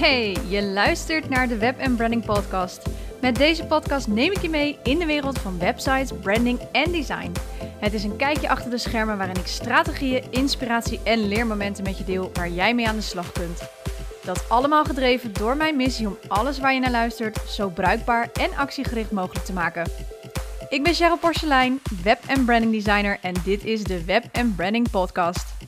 Hey, je luistert naar de Web Branding Podcast. Met deze podcast neem ik je mee in de wereld van websites, branding en design. Het is een kijkje achter de schermen waarin ik strategieën, inspiratie en leermomenten met je deel waar jij mee aan de slag kunt. Dat allemaal gedreven door mijn missie om alles waar je naar luistert zo bruikbaar en actiegericht mogelijk te maken. Ik ben Cheryl Porcelein, web- en branding designer en dit is de Web Branding Podcast.